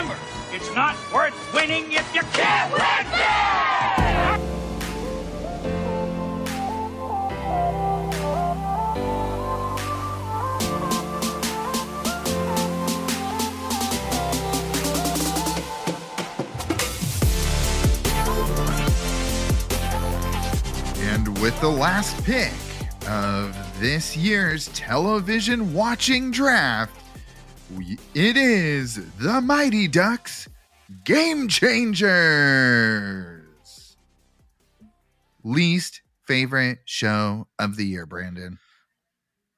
It's not worth winning if you can't win. And with the last pick of this year's television watching draft, we, it is the Mighty Ducks Game Changers. Least favorite show of the year, Brandon.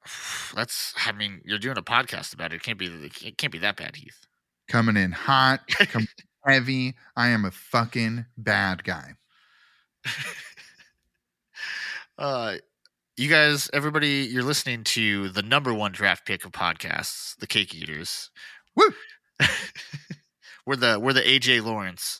That's. I mean, you're doing a podcast about it. It can't be. It can't be that bad, Heath. Coming in hot, coming heavy. I am a fucking bad guy. Uh, you guys, everybody, you're listening to the number one draft pick of podcasts, the Cake Eaters. Woo! we're the we're the AJ Lawrence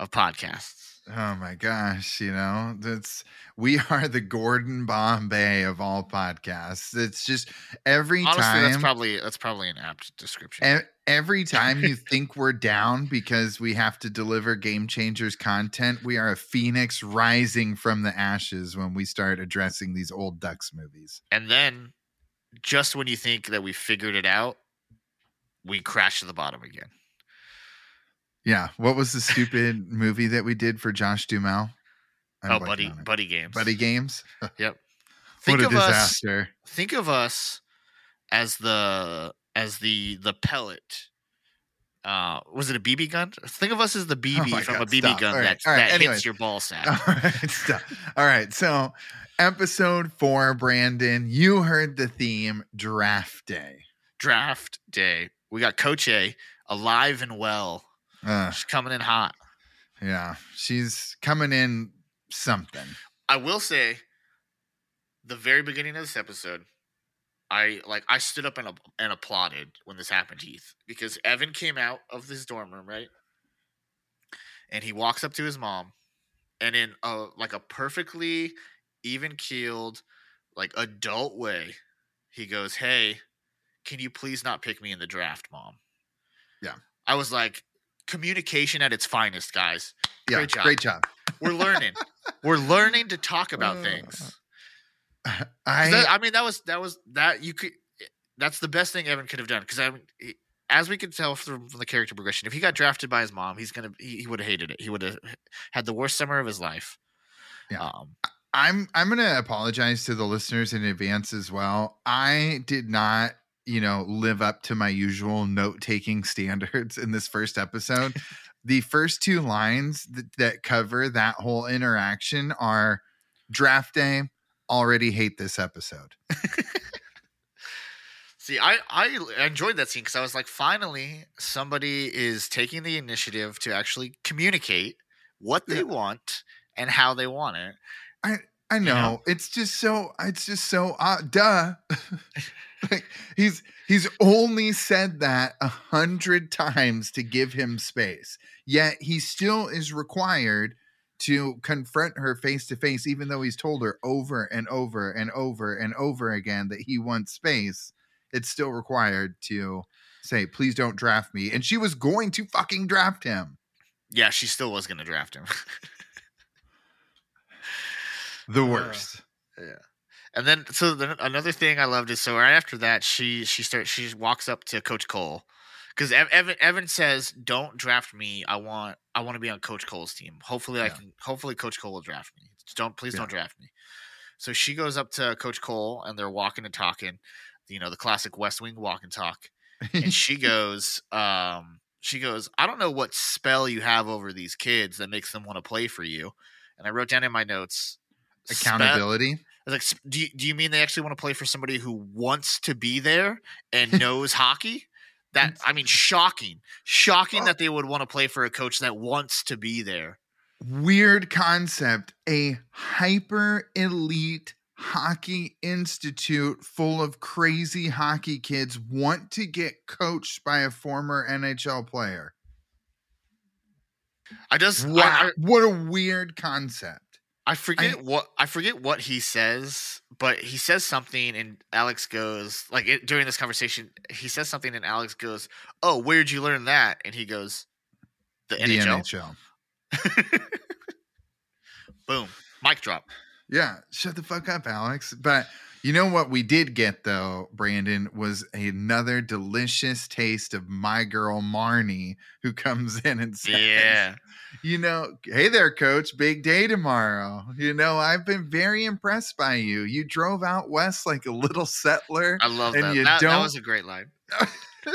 of podcasts. Oh my gosh, you know, that's we are the Gordon Bombay of all podcasts. It's just every Honestly, time that's probably that's probably an apt description. e- every time you think we're down because we have to deliver game changers content, we are a phoenix rising from the ashes when we start addressing these old Ducks movies. and then, just when you think that we figured it out, we crash to the bottom again. Yeah, what was the stupid movie that we did for Josh Duhamel? I'm oh, buddy, buddy games. buddy games. Yep. what a of us. disaster! Think of us as the as the the pellet. Uh, was it a BB gun? Think of us as the BB Oh from God, a BB stop. gun right, that, right, that anyways. hits your ball sack. All right, stop. All right, so episode four, Brandon, you heard the theme draft day. Draft day. We got Coach A alive and well. Uh, She's coming in hot. yeah, she's coming in something. I will say, the very beginning of this episode, I like I stood up and, and applauded when this happened, Heath, because Evan came out of this dorm room, right? And he walks up to his mom, and in a like a perfectly even keeled, like adult way, he goes, "Hey, can you please not pick me in the draft, mom?" Yeah. I was like, communication at its finest, guys. Yeah, Great job. Great job. We're learning. We're learning to talk about things. I, that- I mean, that was that was that you could. That's the best thing Evan could have done because I, mean, he- as we could tell from, from the character progression, if he got drafted by his mom, he's gonna he, he would have hated it. He would have had the worst summer of his life. Yeah. Um, I'm I'm gonna apologize to the listeners in advance as well. I did not, you know, live up to my usual note taking standards in this first episode. the first two lines that, that cover that whole interaction are draft day. Already hate this episode. see, I I enjoyed that scene because I was like, finally, somebody is taking the initiative to actually communicate what they Yeah. want and how they want it. I know know? it's just so it's just so uh, duh. he's he's only said that a hundred times to give him space, yet he still is required to confront her face to face, even though he's told her over and over and over and over again that he wants space. It's still required to say, "Please don't draft me," and she was going to fucking draft him. Yeah, she still was going to draft him. The Uh, worst. Yeah. And then so then another thing I loved is so right after that she she starts she walks up to Coach Cole. Because Evan Evan says don't draft me. I want I want to be on Coach Cole's team. Hopefully I can hopefully Coach Cole will draft me. Don't please Yeah. don't draft me. So she goes up to Coach Cole and they're walking and talking you know the classic West Wing walk and talk. And she goes um she goes I don't know what spell you have over these kids that makes them want to play for you. And I wrote down in my notes Accountability. Was like, do you, do you mean they actually want to play for somebody who wants to be there and knows hockey? That I mean, shocking, shocking that they would want to play for a coach that wants to be there. weird concept a hyper elite hockey institute full of crazy hockey kids want to get coached by a former NHL player. I just, I- I, what a weird concept. I forget what I forget what he says, but he says something, and Alex goes like it, during this conversation. He says something, and Alex goes, "Oh, where'd you learn that?" And he goes, "The, the NHL." NHL. Boom, mic drop. Yeah, shut the fuck up, Alex. But you know what we did get though, Brandon, was another delicious taste of my girl Marnie, who comes in and says, Yeah, you know, hey there, coach, big day tomorrow. You know, I've been very impressed by you. You drove out west like a little settler. I love And that. you That, that don't- was a great line.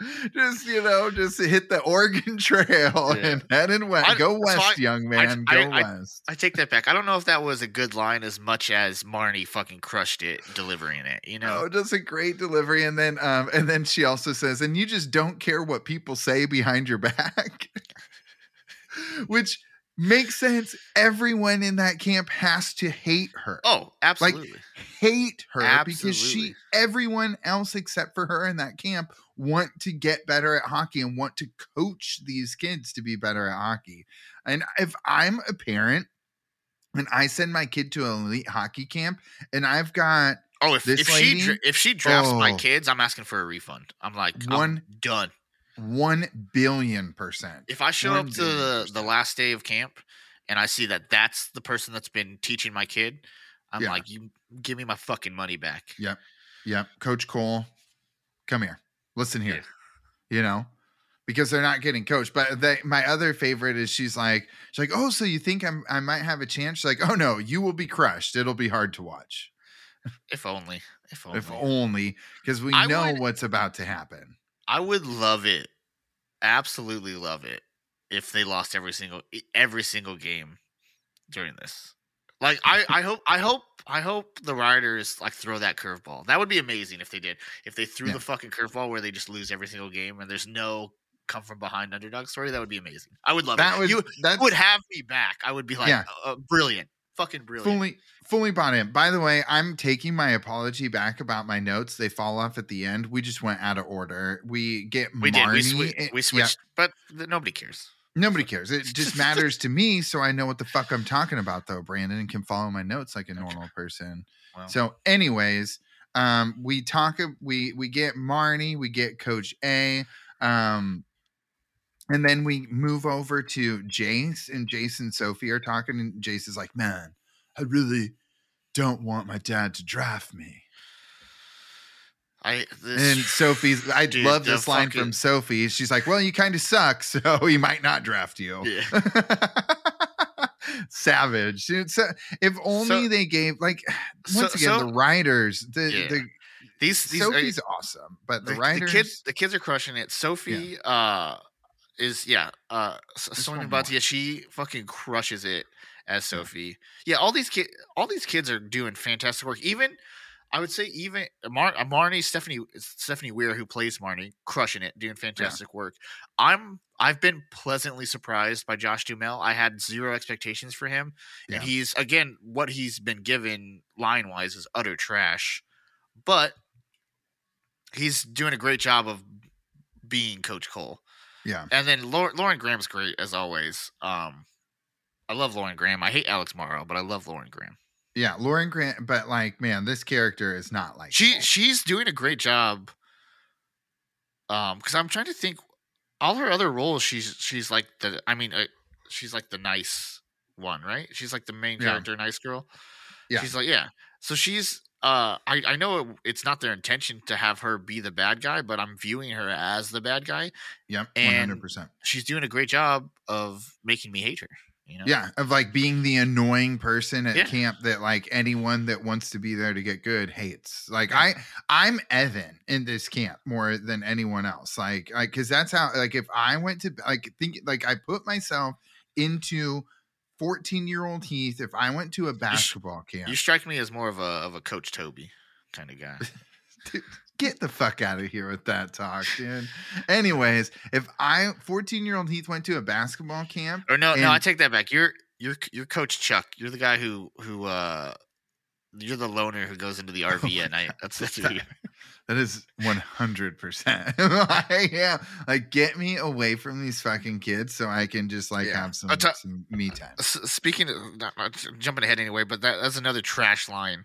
just, you know, just hit the Oregon Trail Yeah. and heading west. I- Go so west, I- young man. I- Go west. I take that back. I don't know if that was a good line as much as Marnie fucking crushed it delivering it. You know, Oh, just a great delivery. And then um, and then she also says, and you just don't care what people say behind your back. Which makes sense. Everyone in that camp has to hate her. oh, absolutely. Hate her because she everyone else except for her in that camp want to get better at hockey and want to coach these kids to be better at hockey. And if I'm a parent and I send my kid to an elite hockey camp and I've got oh, if, if she lady- dra- if she drafts my Oh. kids, I'm asking for a refund. I'm like One- I'm done. one billion percent. If I show up to the, the last day of camp and I see that that's the person that's been teaching my kid, I'm Yeah. like, you give me my fucking money back. Yep. Yep. Coach Cole, come here. Listen here. You know, because they're not getting coached. But they, my other favorite is she's like, she's like, oh, so you think I'm I might have a chance? She's like, oh no, you will be crushed. It'll be hard to watch. If only. If only. If only because we I know would- what's about to happen. I would love it, absolutely love it, if they lost every single every single game during this. Like I, I hope I hope I hope the Writers like throw that curveball. That would be amazing if they did. If they threw Yeah. the fucking curveball where they just lose every single game and there's no come from behind underdog story, that would be amazing. I would love That it. would you that's would have me back. I would be like, Yeah. uh, brilliant, fucking brilliant. fully fully bought in. By the way, I'm taking my apology back about my notes. They fall off at the end. We just went out of order. We get we did. We, Marnie swi- in- we yeah, switched, but th- nobody cares. Nobody cares. It just matters to me, so I know what the fuck I'm talking about, though, Brandon, and can follow my notes like a normal person. So, anyways, um, we talk. We we get Marnie, we get Coach A, um, and then we move over to Jace, and Jace and Sofi are talking, and Jace is like, "Man, I really don't want my dad to draft me." I this, And Sofi's, I Dude, love this line fucking- from Sofi. She's like, "Well, you kind of suck, so he might not draft you." Yeah. Savage. Dude, so if only So- they gave like So- once again so- the writers, the, Yeah. the these these are- Sofi's awesome, but the, the, the writers kids the kids are crushing it. Sofi uh is yeah, uh Sonia. Bhatia, she fucking crushes it as Sofi. Yeah, all these kids all these kids are doing fantastic work. Even I would say even Mar- uh, Marnie, Stephanie Stephanie Weir, who plays Marnie, crushing it, doing fantastic work. I'm I've been pleasantly surprised by Josh Duhamel. I had zero expectations for him, Yeah. and he's again what he's been given line wise is utter trash, but he's doing a great job of being Coach Cole. yeah. And then Lauren, Lauren Graham's great as always. Um, I love Lauren Graham. I hate Alex Morrow, but I love Lauren Graham. Yeah, Lauren Graham, but like, man, this character is not like She she's doing a great job. Um, because I'm trying to think, all her other roles, she's she's like the. I mean, uh, she's like the nice one, right? She's like the main Yeah. character, nice girl. Yeah. She's like yeah. So she's uh, I I know it, it's not their intention to have her be the bad guy, but I'm viewing her as the bad guy. Yep, hundred percent. She's doing a great job of making me hate her. You know? Yeah, of like being the annoying person at Yeah. camp that like anyone that wants to be there to get good hates. Like Yeah. I, I'm Evan in this camp more than anyone else. Like, like because that's how. Like, if I went to like think like I put myself into. 14 year old Heath, if I went to a basketball camp, You strike me as more of a of a Coach Toby kind of guy. Dude, get the fuck out of here with that talk, dude. Anyways, if I 14 year old Heath went to a basketball camp, Or no, no, I take that back. You're you're you're Coach Chuck. You're the guy who who uh you're the loner who goes into the RV my at night. That's that's who you- That is one hundred percent. I Yeah, like get me away from these fucking kids so I can just like Yeah. have some, ta- some me time. Speaking of not, not jumping ahead anyway, but that, that's another trash line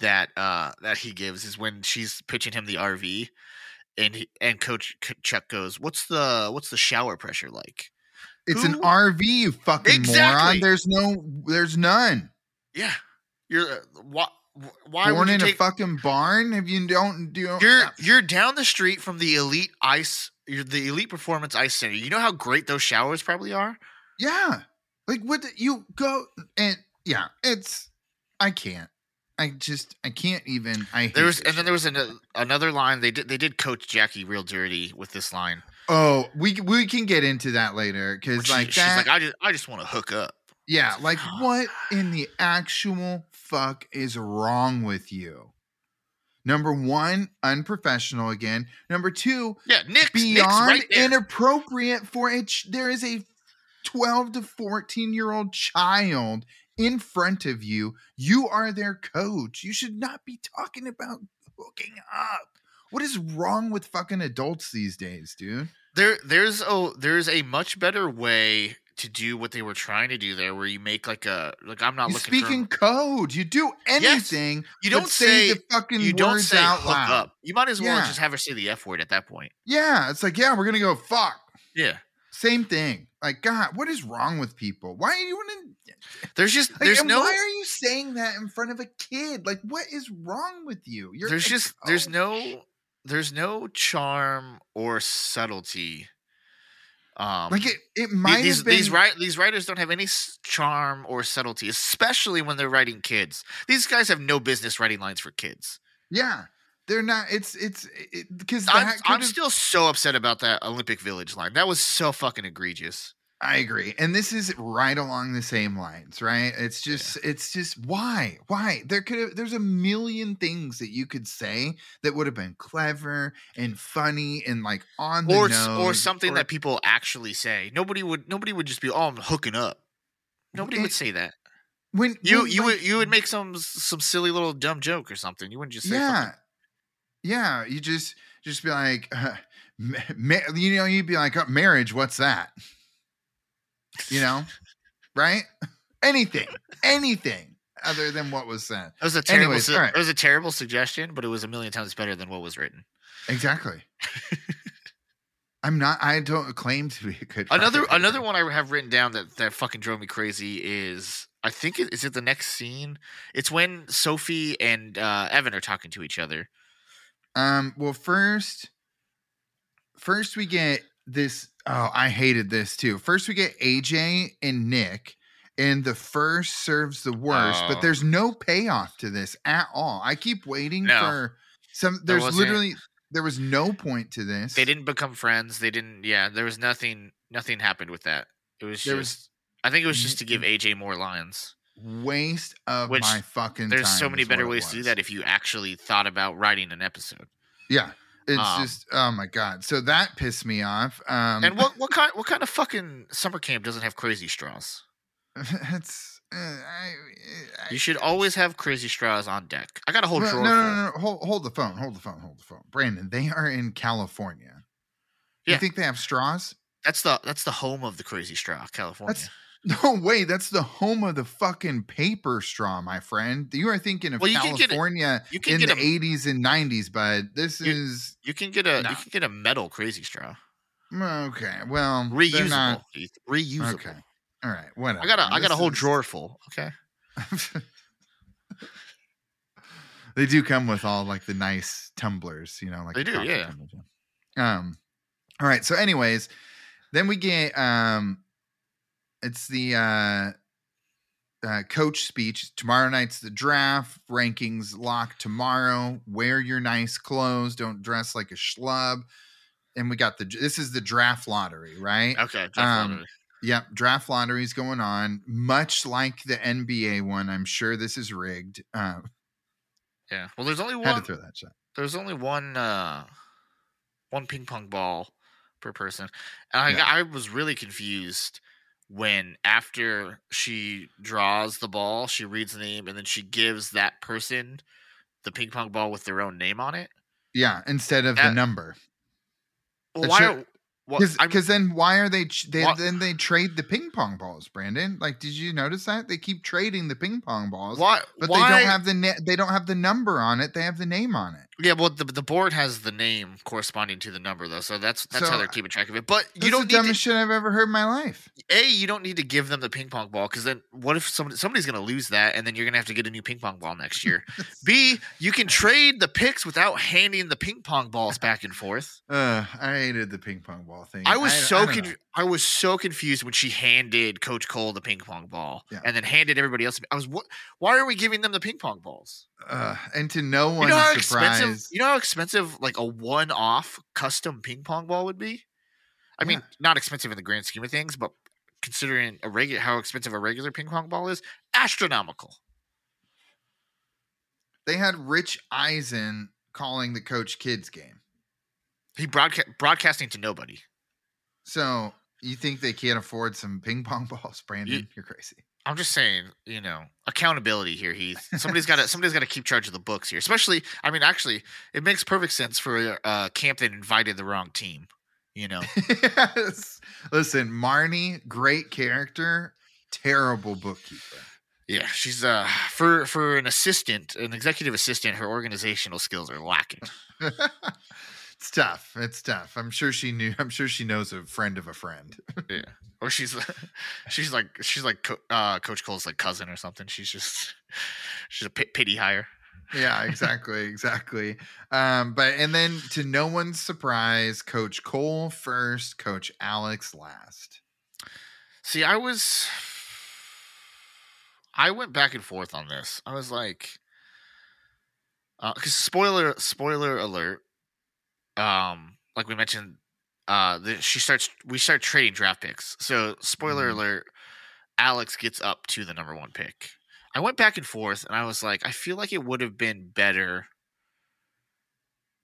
that uh that he gives is when she's pitching him the RV, and he, and Coach Chuck goes, "What's the what's the shower pressure like?" It's an RV, you fucking Exactly. moron. There's no, there's none. Yeah, you're uh, why why Born you in take, a fucking barn. If you don't do, You're you're down the street from the elite ice, you're the elite performance ice center. You know how great those showers probably are. Yeah. Like what you go and yeah, it's I can't. I just I can't even I hate There was, and then there was an, another line they did. They did coach Jackie real dirty with this line. Oh, we we can get into that later where cuz she- like she's like, I just I just want to hook up. Yeah, like what in the actual fuck is wrong with you? Number 1, unprofessional again. Number 2, Yeah, Nick's, Nick's beyond right inappropriate for it. There is a 12 to 14 year old child in front of you. You are their coach. You should not be talking about hooking up. What is wrong with fucking adults these days, dude? there there's a there's a much better way to do what they were trying to do there, where you make like a like I'm not You looking speaking for code. You do anything. you don't say the fucking you don't words say out hook loud. up. You might as well Yeah. just have her say the f word at that point. Yeah, it's like, yeah, we're gonna go fuck. Yeah, Same thing. Like, God, what is wrong with people? Why are you in? There's just Like, there's no why are you saying that in front of a kid? Like, what is wrong with you? You're there's a just there's coach. no there's no charm or subtlety. Um, like it. It might these have been. these these writers don't have any charm or subtlety, especially when they're writing kids. These guys have no business writing lines for kids. yeah, they're not. It's it's because I'm, I'm still so upset about that Olympic Village line. That was so fucking egregious. I agree. And this is right along the same lines, right? It's just it's just why? Why? There could have there's a million things that you could say that would have been clever and funny and like on the Or nose or something or- that people actually say. Nobody would nobody would just be oh I'm hooking up. Nobody It- would say that. when You when, you like, would you would make some some silly little dumb joke or something. You wouldn't just say yeah yeah you just just be like uh, ma- you know you'd be like oh, marriage what's that you know right anything anything other than what was said It was a terrible Anyways, su- right. it was a terrible suggestion, but it was a million times better than what was written. exactly i'm not i don't claim to be a good Another another one I have written down that that fucking drove me crazy is I think it, is it the next scene. It's when Sofi and uh, Evan are talking to each other. Um, well, first, first we get this. Oh, I hated this too. First, we get AJ and Nick, and the first serves the worst, Oh. but there's no payoff to this at all. I keep waiting No. for some. There's wasn't. literally there was no point to this. They didn't become friends. They didn't. Yeah, there was nothing. Nothing happened with that. It was There just. was I think it was just to give AJ more lines. waste of Which my fucking. There's so many better ways to do that if you actually thought about writing an episode. Yeah, it's Um, just oh my god. So that pissed me off. Um, And what what kind what kind of fucking summer camp doesn't have crazy straws? it's. Uh, I, I, You should always have crazy straws on deck. I got a whole Well, drawer. no, no, no, no. Hold, hold the phone. Hold the phone. Hold the phone. Brandon, they are in California. Yeah. You think they have straws? That's the that's the home of the crazy straw, California. No way. That's the home of the fucking paper straw, my friend. You are thinking of Well, you can get a- California you in the a- 80s and 90s, but this You- is You can get a No. you can get a metal crazy straw, okay. Well, reusable. not- Reusable. Okay. All right. Whatever. I got a I got a whole is- drawer full. Okay. they do come with all like the nice tumblers, you know, like They do, yeah. Um, all right. So, anyways, then we get um, it's the uh, uh, coach speech. Tomorrow night's the draft. Rankings lock tomorrow. Wear your nice clothes. Don't dress like a schlub. And we got the this is the draft lottery, right? Okay. Jeff Um, Lottery. Yep, draft lottery's going on, much like the NBA one. I'm sure this is rigged. Uh, yeah. Well, there's only one. had to throw that shot. There's only one. uh One ping pong ball per person, and I Yeah. I was really confused when after she draws the ball, she reads the name, and then she gives that person the ping pong ball with their own name on it. Yeah, instead of the number. Well, why? should- Are, well, I'm- Because then why are they, they then they trade the ping pong balls, Brandon? Like, did you notice that they keep trading the ping pong balls, why? but why, they don't have the na- they don't have the number on it. They have the name on it. Yeah, well, the the board has the name corresponding to the number though, so that's that's So, how they're keeping track of it. But you don't the need to, dumbest shit I've ever heard in my life. a you don't need to give them the ping pong ball because then what if somebody somebody's gonna lose that and then you're gonna have to get a new ping pong ball next year. B you can trade the picks without handing the ping pong balls back and forth. Uh, I hated the ping pong ball thing. I was I so don't I was so confused when she handed Coach Cole the ping pong ball Yeah. and then handed everybody else. I was what? Why are we giving them the ping pong balls? uh, and to no You one's know how surprise. expensive. You know how expensive like a one-off custom ping pong ball would be. I mean, not expensive in the grand scheme of things, but considering a regular how expensive a regular ping pong ball is, astronomical. they had Rich Eisen calling the Coach Kids game. He broadcast broadcasting to nobody. So you think they can't afford some ping pong balls, Brandon? You're crazy. I'm just saying, you know, accountability here. Heath. Somebody's got to somebody's got to keep charge of the books here. Especially, I mean, actually, it makes perfect sense for a uh, camp that invited the wrong team. You know, yes. Listen, Marnie, great character, terrible bookkeeper. yeah, she's uh for for an assistant, an executive assistant, her organizational skills are lacking. it's tough. It's tough. I'm sure she knew. I'm sure she knows a friend of a friend. Yeah, or she's she's like she's like uh, Coach Cole's like cousin or something. She's just she's a pity hire. yeah, exactly, exactly. Um, but and then to no one's surprise, Coach Cole first, Coach Alex last. See, I was I went back and forth on this. I was like because spoiler spoiler alert um like we mentioned uh the, she starts we start trading draft picks so spoiler Mhm. alert alex gets up to the number one pick i went back and forth and i was like i feel like it would have been better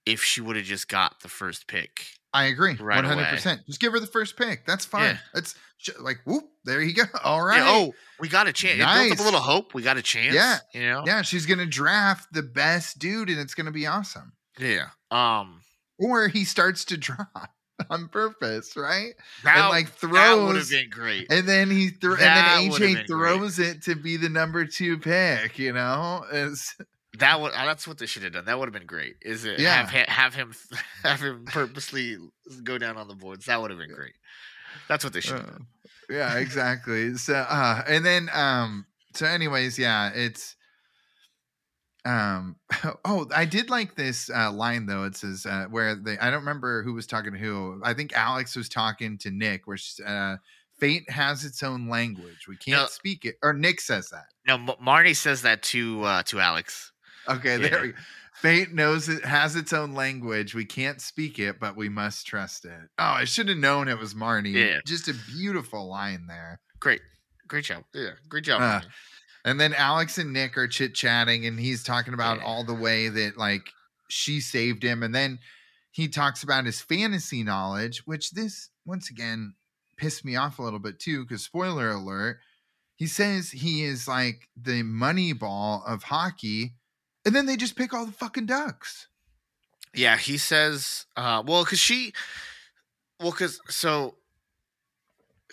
if she would have just got the first pick I agree, Right hundred percent. Just give her the first pick. That's fine. Yeah. That's like whoop. There you go. All right. Yeah, oh we got a chance it built up a little hope we got a chance Yeah. you know yeah, she's gonna draft the best dude, and it's gonna be awesome. yeah um Or he starts to draw on purpose, right? that, like, that would have throws- been great And then he threw, and then AJ great. throws it to be the number two pick. You know, it's That would uh, that's what they should have done. That would have been great. Is it Yeah. have have him have him purposely go down on the boards? That would have been great. That's what they should have Uh, done. yeah, exactly. So, uh, and then, um, so, anyways, yeah, it's, um, oh, I did like this uh, line though. It says uh, where they, I don't remember who was talking to who. I think Alex was talking to Nick, where she, uh, fate has its own language. We can't No. speak it, or Nick says that. No, M- Marnie says that to uh, to Alex. Okay, Yeah. there we go. Fate knows it has its own language. We can't speak it, but we must trust it. Oh, I should have known it was Marnie. Yeah. Just a beautiful line there. Great, great job. Yeah, great job. And then Alex and Nick are chit chatting, and he's talking about Yeah. all the way that like she saved him. And then he talks about his fantasy knowledge, which this once again pissed me off a little bit too, because spoiler alert, he says he is like the money ball of hockey, and then they just pick all the fucking ducks. Yeah, he says. Uh, well, because she, well, because so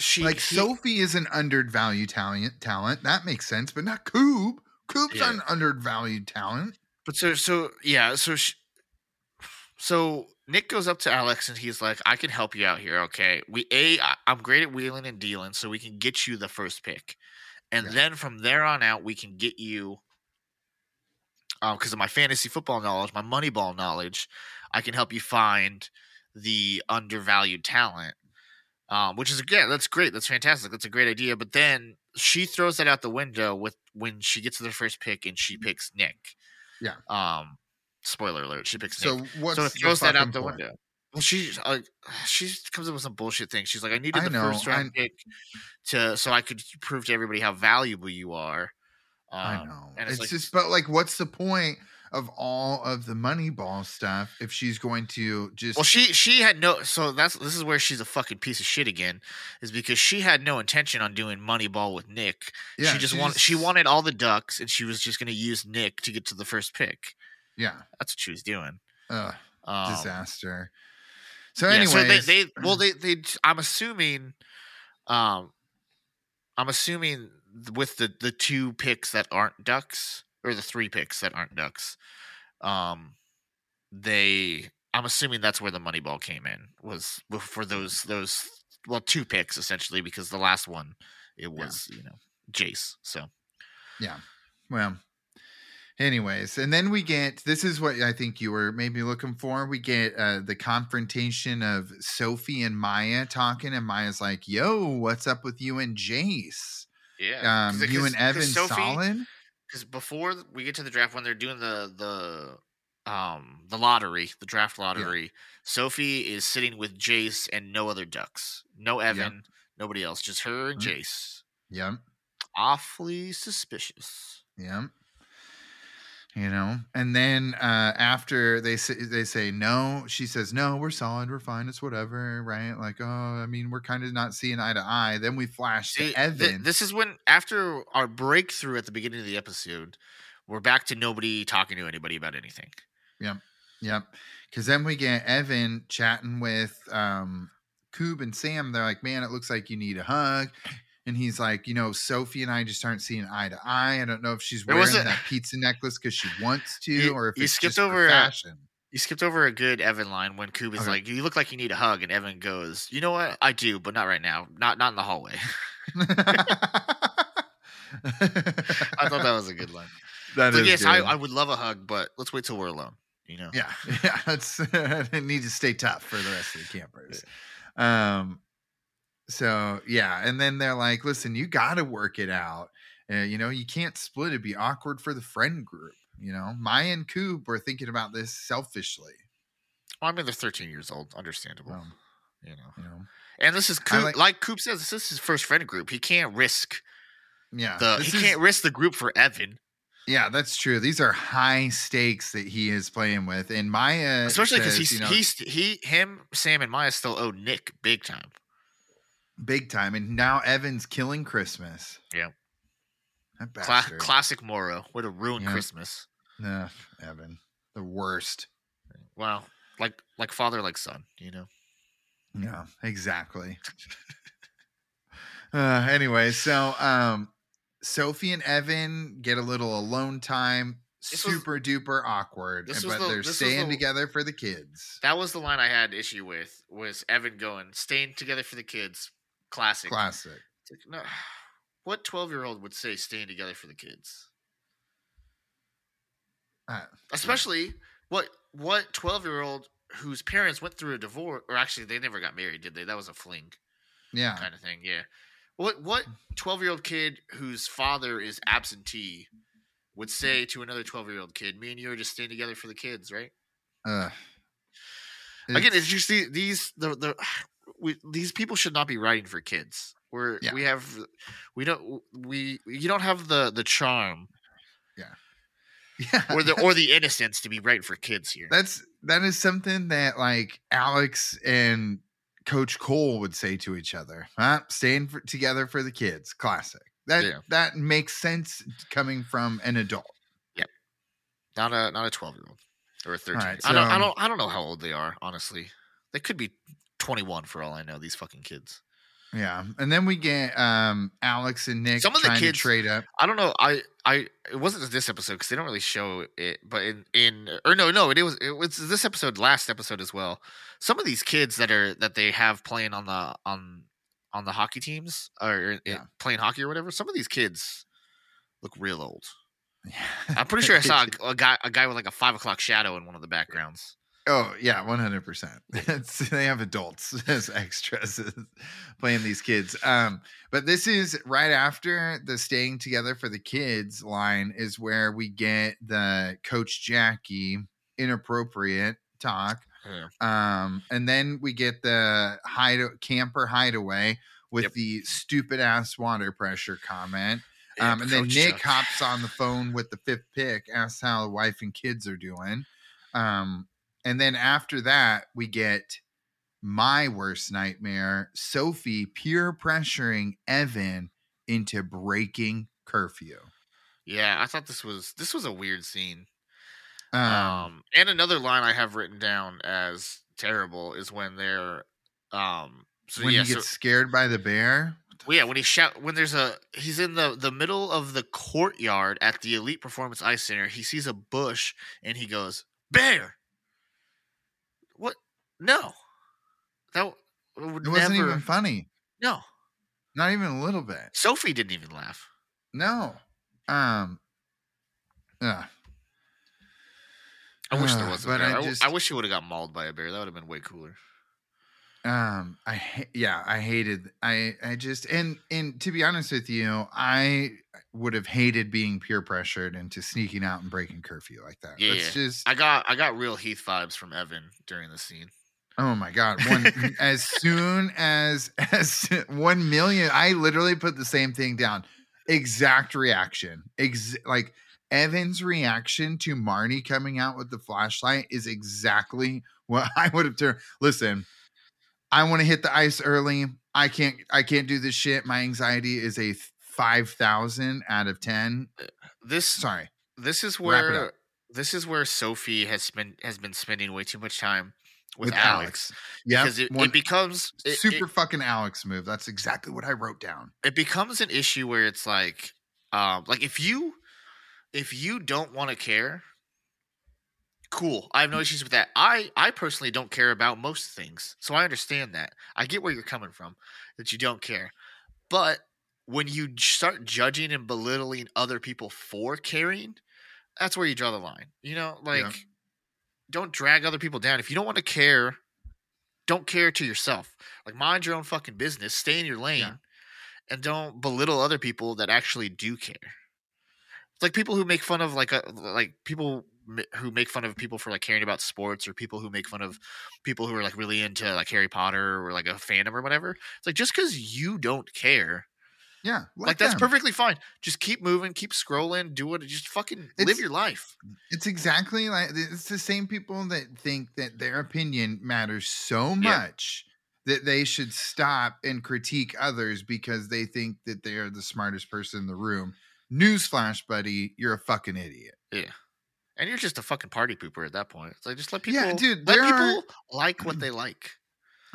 she Like he- Sofi is an undervalued talent, talent. That makes sense, but not Koob. Koob's Yeah. an undervalued talent. But so so yeah, so sh so Nick goes up to Alex and he's like, "I can help you out here, okay? We a I'm great at wheeling and dealing, so we can get you the first pick, and Yeah. then from there on out, we can get you." Uh, because of my fantasy football knowledge, my Moneyball knowledge, I can help you find the undervalued talent. Um, which is again, that's great. That's fantastic. That's a great idea. But then she throws that out the window with when she gets to the first pick and she picks Nick. Yeah. Um, spoiler alert: she picks So Nick. what's So it throws that out the point? window. Well, she uh, she comes up with some bullshit thing. She's like, "I needed I the know, first round pick to so I could prove to everybody how valuable you are." Um, I know. and It's, it's, like, just, but like, what's the point of all of the Moneyball stuff if she's going to just? Well, she she had no. So that's this is where she's a fucking piece of shit again, is because she had no intention on doing Moneyball with Nick. yeah, she just wanted she wanted all the ducks, and she was just going to use Nick to get to the first pick. Yeah. That's what she was doing. Ugh. Um, disaster. So, yeah, anyway, so they, they well they they I'm assuming, um, I'm assuming with the the two picks that aren't ducks or the three picks that aren't ducks, um, they I'm assuming that's where the money ball came in was for those those well two picks essentially because the last one it was you know Jace so yeah, Well, anyways, and then we get this is what I think you were maybe looking for. We get uh, the confrontation of Sofi and Maya talking, and Maya's like, "Yo, what's up with you and Jace? yeah Um, you and Evan Sofi, solid? Because before we get to the draft when they're doing the the um the lottery the draft lottery sofi is sitting with jace and no other ducks no evan nobody else just her and Mm. jace. Yep, awfully suspicious. Yep." You know, and then uh, after they say they say no, she says no, we're solid, we're fine, it's whatever, right? Like, oh, I mean, we're kind of not seeing eye to eye. Then we flash See, to th- Evan. this is when after our breakthrough at the beginning of the episode we're back to nobody talking to anybody about anything yep Yep. Because then we get Evan chatting with um Koob and Sam. They're like, man, it looks like you need a hug. And he's like, you know, Sofi and I just aren't seeing eye to eye. I don't know if she's wearing a- that pizza necklace because she wants to, You- or if you it's skipped over, fashion. you skipped over a good Evan line when is Okay. like, "You look like you need a hug," and Evan goes, "You know what? I do, but not right now. Not not in the hallway." I thought that was a good line. that is yes, I. I would love a hug, but let's wait till we're alone. You know. Yeah, yeah. It's I need to stay tough for the rest of the campers. Um, so yeah, and then they're like, "Listen, you got to work it out. Uh, you know, you can't split. It'd be awkward for the friend group. You know, Maya and Koob were thinking about this selfishly. Well, I mean, they're 13 years old. Understandable. Um, you know. you know, And this is Koob, like- like, Koob says, this is his first friend group. He can't risk yeah, the he is- can't risk the group for Evan, yeah, that's true. These are high stakes that he is playing with, and Maya, especially because he's you know, he's he him Sam and Maya still owe Nick big time. Big time, and now Evan's killing Christmas. Yeah. Cla- classic Morrow. What a ruined Yeah. Christmas. Ugh, Evan, the worst. Wow. Like like father, like son. You know. Yeah, exactly. uh, anyway, so um, Sofi and Evan get a little alone time. This was- Super duper awkward, and- but the- they're staying the- together for the kids. That was the line I had issue with. Was Evan going staying together for the kids? Classic. Classic. Like, no, what twelve year old would say staying together for the kids? Uh, Especially what what twelve year old whose parents went through a divorce, or actually they never got married, did they? That was a fling yeah, kind of thing. Yeah. What what twelve year old kid whose father is absentee would say to another twelve year old kid, "Me and you are just staying together for the kids, right?" uh, Again, it's- just the, these the the we, these people should not be writing for kids. We're Yeah. we have we don't we you don't have the the charm yeah, Yeah. or the or the innocence to be writing for kids here. that's that is something that like Alex and Coach Cole would say to each other. Huh? Staying for, together for the kids. Classic. That Yeah. that makes sense coming from an adult. Yeah. Not a not a twelve year old or a thirteen. right, I don't I don't I don't know how old they are. Honestly, they could be twenty one for all I know. These fucking kids. Yeah, and then we get um Alex and Nick Some of the kids- trade up. I don't know. I I it wasn't this episode because they don't really show it, but in in or no no it was it was this episode last episode as well. Some of these kids that are that they have playing on the on on the hockey teams or Yeah. playing hockey or whatever. Some of these kids look real old. Yeah. I'm pretty sure I saw a, a guy a guy with like a five o'clock shadow in one of the backgrounds. Oh yeah, one hundred percent. They have adults as extras playing these kids. Um, but this is right after the staying together for the kids line is where we get the Coach Jackie inappropriate talk. Yeah. Um, and then we get the hide camper hideaway with Yep. the stupid ass water pressure comment. Yeah, Um, and then Coach Nick Chuck. hops on the phone with the fifth pick, asks how the wife and kids are doing. Um, and then after that, we get my worst nightmare Sofi peer pressuring Evan into breaking curfew. Yeah, I thought this was this was a weird scene. Um, Um, and another line I have written down as terrible is when they're um. So when yeah, he gets so, scared by the bear. well, yeah, when he shout when there's a he's in the the middle of the courtyard at the Elite Performance Ice Center. He sees a bush and he goes bear. What? No, that would It wasn't never. even funny. no, Not even a little bit. Sofi didn't even laugh. No. Um. Yeah. I wish there Uh, was a bear. I I, just- I wish he would have got mauled by a bear. That would have been way cooler. Um i ha- yeah i hated i i just and and to be honest with you i would have hated being peer pressured into sneaking out and breaking curfew like that Yeah, it's just I got I got real Heath vibes from Evan during the scene. oh my god one as soon as as 1 million i literally put the same thing down exact reaction ex- like evan's reaction to marnie coming out with the flashlight is exactly what i would have turned listen I want to hit the ice early. I can't I can't do this shit. My anxiety is a 5000 out of 10. This Sorry. this is where this is where Sofi has spent has been spending way too much time with, With Alex, Alex. Yeah. because it, it becomes it, super it, fucking Alex move. That's exactly what I wrote down. it becomes an issue where it's like um like if you if you don't want to care cool. I have no issues with that. I i personally don't care about most things so i understand that. I get where you're coming from that you don't care. But when you start judging and belittling other people for caring that's where you draw the line you know? Like Yeah. don't drag other people down. If you don't want to care don't care to yourself. Like mind your own fucking business. Stay in your lane and don't belittle other people that actually do care. It's like people who make fun of like a like people who make fun of people for like caring about sports or people who make fun of people who are like really into like Harry Potter or like a fandom or whatever. It's like just because you don't care, Yeah. like, that's perfectly fine. Just keep moving, keep scrolling, do it. Just fucking live your life. It's exactly like it's the same people that think that their opinion matters so Yeah. much that they should stop and critique others because they think that they are the smartest person in the room. Newsflash, buddy, you're a fucking idiot. And you're just a fucking party pooper at that point. It's like just let people, Yeah, dude, let people are- like what they like.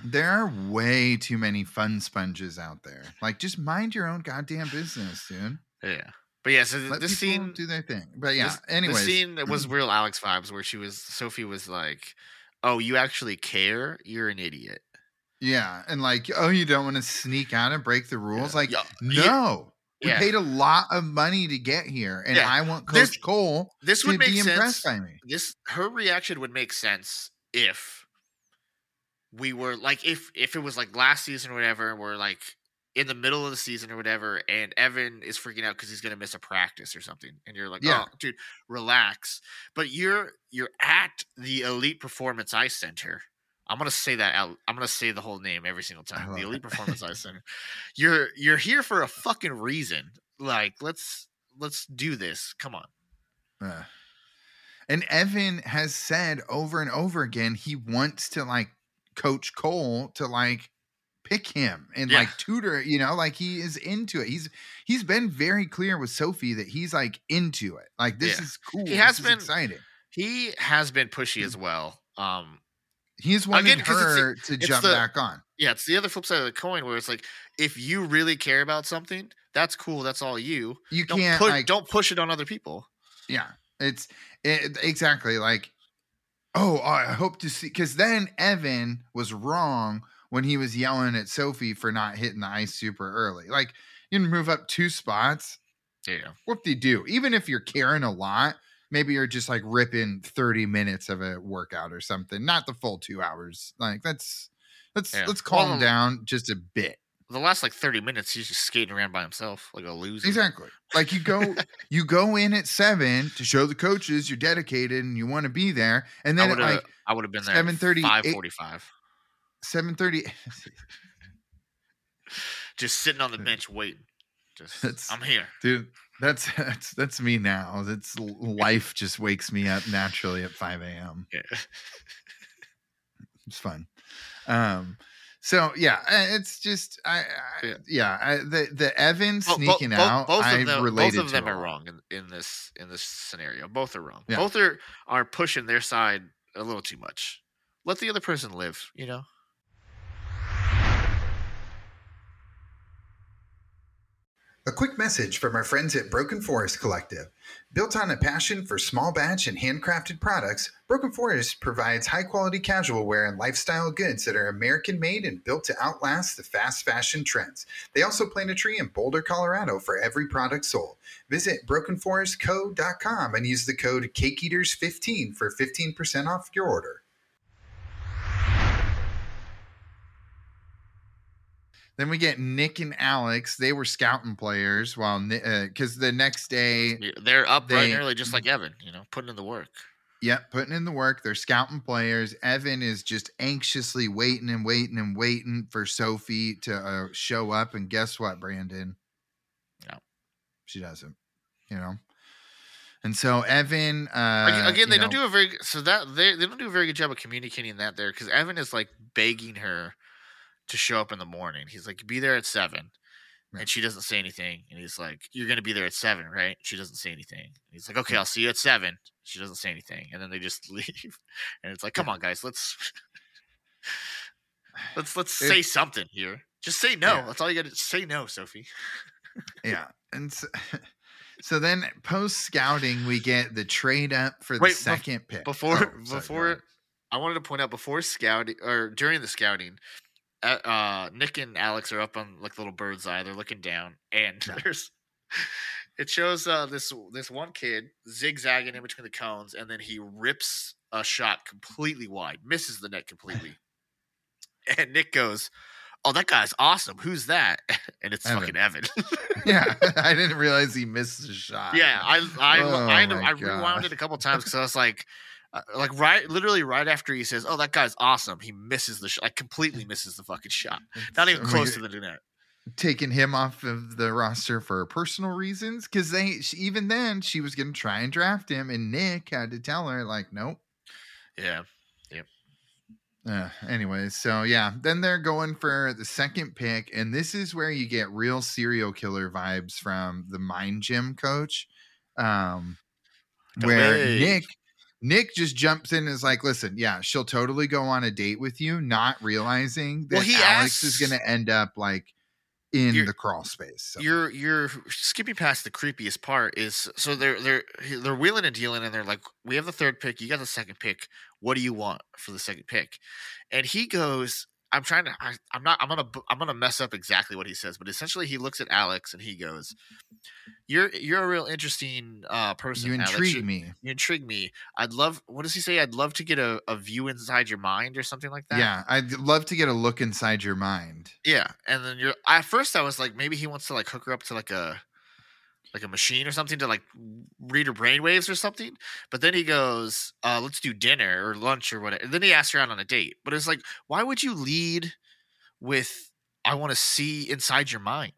There are way too many fun sponges out there. Like, just mind your own goddamn business, dude. Yeah, but yeah. So Let this people scene, do their thing. But yeah, This- anyways, the scene that was mm-hmm. real Alex vibes where she was Sofi was like, "Oh, you actually care? You're an idiot." yeah, and like, oh, you don't want to sneak out and break the rules? Like, Yeah, yeah, no, we yeah. paid a lot of money to get here, and Yeah, I want this Coach Cole This to would make be sense. impressed by me. This her reaction would make sense if we were like if if it was like last season or whatever, and we're like in the middle of the season or whatever, and Evan is freaking out because he's gonna miss a practice or something, and you're like, Yeah. "Oh, dude, relax." But you're you're at the Elite Performance Ice Center. I'm gonna say that out. I'm gonna say the whole name every single time. The it. Elite Performance Ice Center. You're you're here for a fucking reason. Like let's let's do this. Come on. Uh, and Evan has said over and over again he wants to like coach Cole to like pick him and Yeah. like tutor, you know, like he is into it. He's he's been very clear with Sofi that he's like into it. Like this Yeah. is cool. He has this is been- exciting. He has been pushy as well. Um, He's wanted Again, it's the- her to jump the- back on. yeah, it's the other flip side of the coin where it's like if you really care about something, that's cool. That's all you. You Don't can't put like don't push it on other people. Yeah, it's it, exactly like, oh, I hope to see. Because then Evan was wrong when he was yelling at Sofi for not hitting the ice super early. Like, you can move up two spots. Yeah, What do you do? Even if you're caring a lot, maybe you're just like ripping 30 minutes of a workout or something, not the full two hours. Like, that's let's Yeah. let's calm Well, down just a bit. the last like thirty minutes, he's just skating around by himself like a loser. Exactly. Like you go you go in at seven to show the coaches you're dedicated and you want to be there. And then have like I would have been there 7:30, five eight- forty five, seven thirty. just sitting on the bench waiting. Just I'm here. Dude, that's that's that's me now. That's life just wakes me up naturally at 5 a.m. Yeah. It's fun. Um So yeah, it's just I, I Yeah. yeah, I, the the Evan Bo- bo- sneaking bo- out. both I of them, both of them are wrong in, in this in this scenario. Both are wrong. Yeah. Both are are pushing their side a little too much. Let the other person live. You know. A quick message from our friends at Broken Forest Collective. Built on a passion for small batch and handcrafted products, Broken Forest provides high quality casual wear and lifestyle goods that are American made and built to outlast the fast fashion trends. They also plant a tree in Boulder, Colorado for every product sold. Visit brokenforestco.com and use the code CakeEaters15 for 15% off your order. Then we get Nick and Alex. They were scouting players while because the next day, They're up They- and early, just like Evan. You know, putting in the work. yep, putting in the work. They're scouting players. Evan is just anxiously waiting and waiting and waiting for Sofi to uh, show up. And guess what, Brandon? No. she doesn't. You know. And so Evan, uh, Again, they don't do a very so that they they don't do a very good job of communicating that there because Evan is like begging her to show up in the morning. He's like, "Be there at 7. Right. and she doesn't say anything. And he's like, "You're gonna be there at 7, right?" She doesn't say anything. He's like, "Okay, I'll see you at 7. She doesn't say anything, and then they just leave. And it's like, "Come on, guys, let's let's let's It- say something here. Just say no. Yeah. That's all you got to say. No, Sofi. Yeah. And so, so then post scouting, we get the trade up for the Wait, bef- second pick. before Oh, sorry, before. I wanted to point out before scouting or during the scouting, uh, uh, Nick and Alex are up on like little bird's eye. They're looking down, and there's it shows uh, this this one kid zigzagging in between the cones, and then he rips a shot completely wide, misses the net completely, and Nick goes. Oh, that guy's awesome. Who's that? And it's Evan. fucking Evan. yeah, I didn't realize he missed the shot. Yeah, I I Oh I, I, I rewound it a couple times because I was like, like right, literally right after he says, "Oh, that guy's awesome," he misses the shot, like completely misses the fucking shot, not even close to the net. taking him off of the roster for personal reasons because they even then she was going to try and draft him, and Nick had to tell her like, nope. Yeah, yep Uh, anyways, so yeah, then they're going for the second pick, and this is where you get real serial killer vibes from the mind gym coach, um, where. Nick Nick just jumps in and is like, "Listen, yeah, she'll totally go on a date with you," not realizing that Well, he Alex is going to end up like in the crawl space. So, you're you're skipping past the creepiest part. Is so they're they're they're wheeling and dealing, and they're like, "We have the third pick. You got the second pick. What do you want for the second pick?" And he goes. I'm trying to. I, I'm not. I'm gonna. I'm gonna mess up exactly what he says, but essentially, he looks at Alex and he goes, "You're you're a real interesting uh, person. you Alex. intrigue You- me. You intrigue me. I'd love. What does he say? I'd love to get a, a view inside your mind or something like that. Yeah, I'd love to get a look inside your mind. Yeah. And then you're. At first, I was like, maybe he wants to like hook her up to like a like a machine or something to like read her brainwaves or something. But then he goes, uh, "Let's do dinner or lunch or whatever." And then he asks her out on a date. But it's like, why would you lead with? I want to see inside your mind.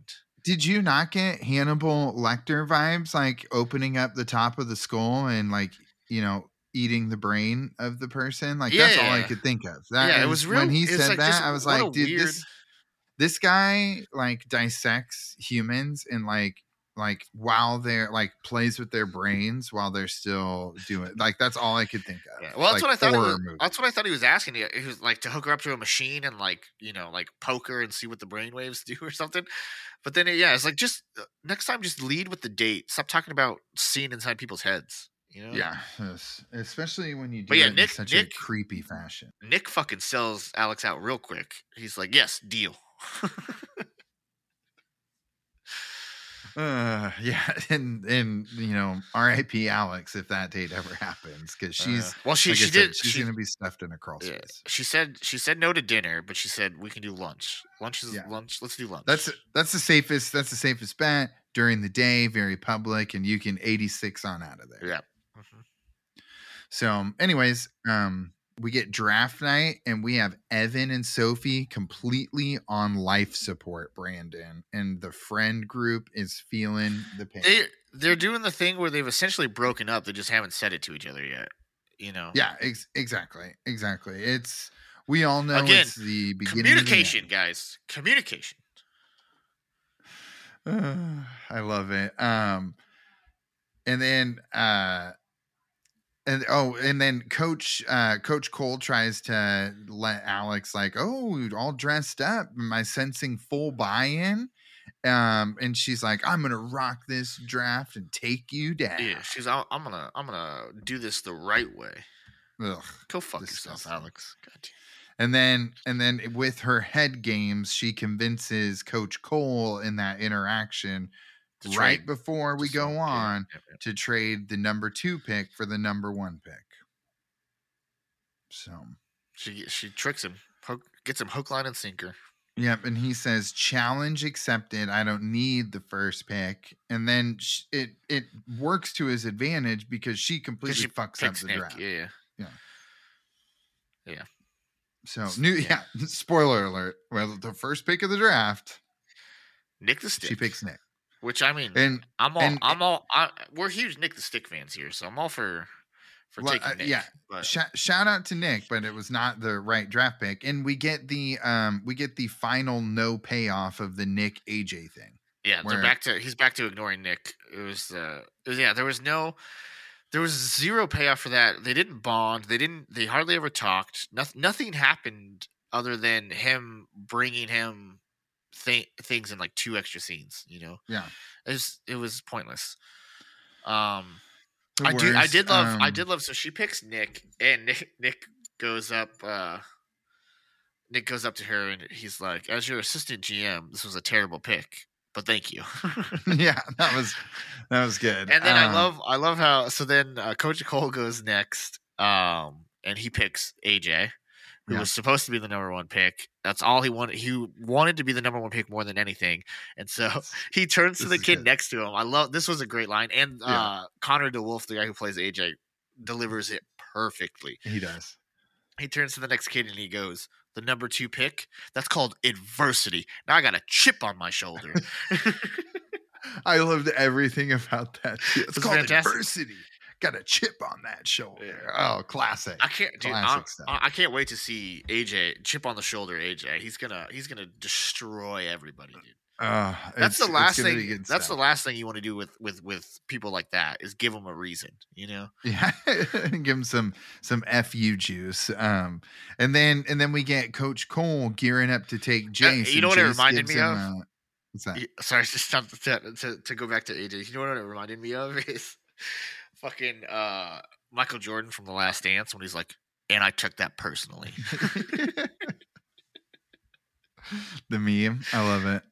Did you not get Hannibal Lecter vibes, like opening up the top of the skull and like you know eating the brain of the person? Like that's all I could think of. That Yeah, it was when he said like that. just I was like, dude, weird- this this guy like dissects humans and like like while they're like plays with their brains while they're still doing like that's all I could think of. Yeah. Well, that's like what I thought. He was, that's what I thought he was asking. He, he was like to hook her up to a machine and like you know like poke her and see what the brainwaves do or something. But then yeah, it's like just uh, next time just lead with the date. Stop talking about seeing inside people's heads. You know? Yeah, especially when you do But yeah, it Nick- in such Nick- a creepy fashion. Nick fucking sells Alex out real quick. He's like, yes, deal. Uh, yeah, and and you know, R.I.P. Alex if that date ever happens because she's Uh, well, she like she said, did. she's she, gonna be stuffed in a crawl yeah, she said she said no to dinner, but she said we can do lunch. Lunch is Yeah. lunch. Let's do lunch. That's that's the safest. That's the safest bet during the day. Very public, and you can 86 on out of there. yeah. Mhm. So, anyways, um, we get draft night, and we have Evan and Sofi completely on life support. Brandon and the friend group is feeling the pain. They they're doing the thing where they've essentially broken up. They just haven't said it to each other yet. You know. Yeah, ex- exactly, exactly. It's We all know Again, it's the beginning. of the Communication, guys. Communication. I love it. Um, and then uh, and oh, and then Coach uh, Coach Cole tries to let Alex like, oh, all dressed up. Am I sensing full buy-in? Um, and she's like, I'm gonna rock this draft and take you down. Yeah, she's. I'm I'm gonna. I'm gonna do this the right way. Ugh. Go fuck yourself, Alex. God. And then and then with her head games, she convinces Coach Cole in that interaction right before we go on yeah, yeah. to trade the number two pick for the number one pick. So She she tricks him. Hook, gets him hook, line, and sinker. Yep, and he says challenge accepted. I don't need the first pick, and then sh- it it works to his advantage because she completely she fucks up the Nick. draft. Yeah, yeah. Yeah. So new, yeah. Yeah. Spoiler alert. Well, the first pick of the draft, Nick the Stick. she picks Nick, Which I mean, and I'm all. and- I'm all. I, we're huge Nick the Stick fans here, so I'm all for for Well, taking uh, Nick. yeah, but shout out to Nick, but it was not the right draft pick, and we get the um we get the final no payoff of the Nick AJ thing. yeah, where- they're back to. He's back to ignoring Nick. It was. Uh, it was- yeah, there was no. There was zero payoff for that. They didn't bond. They didn't. They hardly ever talked. Nothing. Nothing happened other than him bringing him th- things in like two extra scenes. You know, Yeah, it was. It was pointless. Um. I do. I did love. I um, did love. So she picks Nick, and Nick, Nick goes up. uh Nick goes up to her, and he's like, "As your assistant GM, this was a terrible pick, but thank you." yeah, that was that was good. and then I Um, love. I love how. So then uh, Coach Cole goes next, um, and he picks AJ, who Yeah. was supposed to be the number one pick. That's all he wanted. He wanted to be the number one pick more than anything, and so he turns to the kid good. next to him. I love this was a great line, and Yeah. uh, Connor DeWolf, the guy who plays AJ, delivers it perfectly. he does. He turns to the next kid and he goes, "The number two pick. That's called adversity. Now I got a chip on my shoulder." I loved everything about that. Too. It's It's called fantastic. adversity. Got a chip on that shoulder. Yeah. Oh, classic. I can't, dude. I, stuff. I can't wait to see AJ chip on the shoulder. AJ, he's gonna he's gonna destroy everybody, dude. Uh, That's the last thing. That's the last thing you want to do with with with people like that is give them a reason. You know. Yeah, give them some some fu juice. Um, and then and then we get Coach Cole gearing up to take Jace. you know what it Jace reminded me of? a- what's that? Yeah, Sorry, just to, to to go back to AJ. You know what it reminded me of is fucking uh Michael Jordan from The Last Dance when he's like, "And I took that personally." the meme. I love it.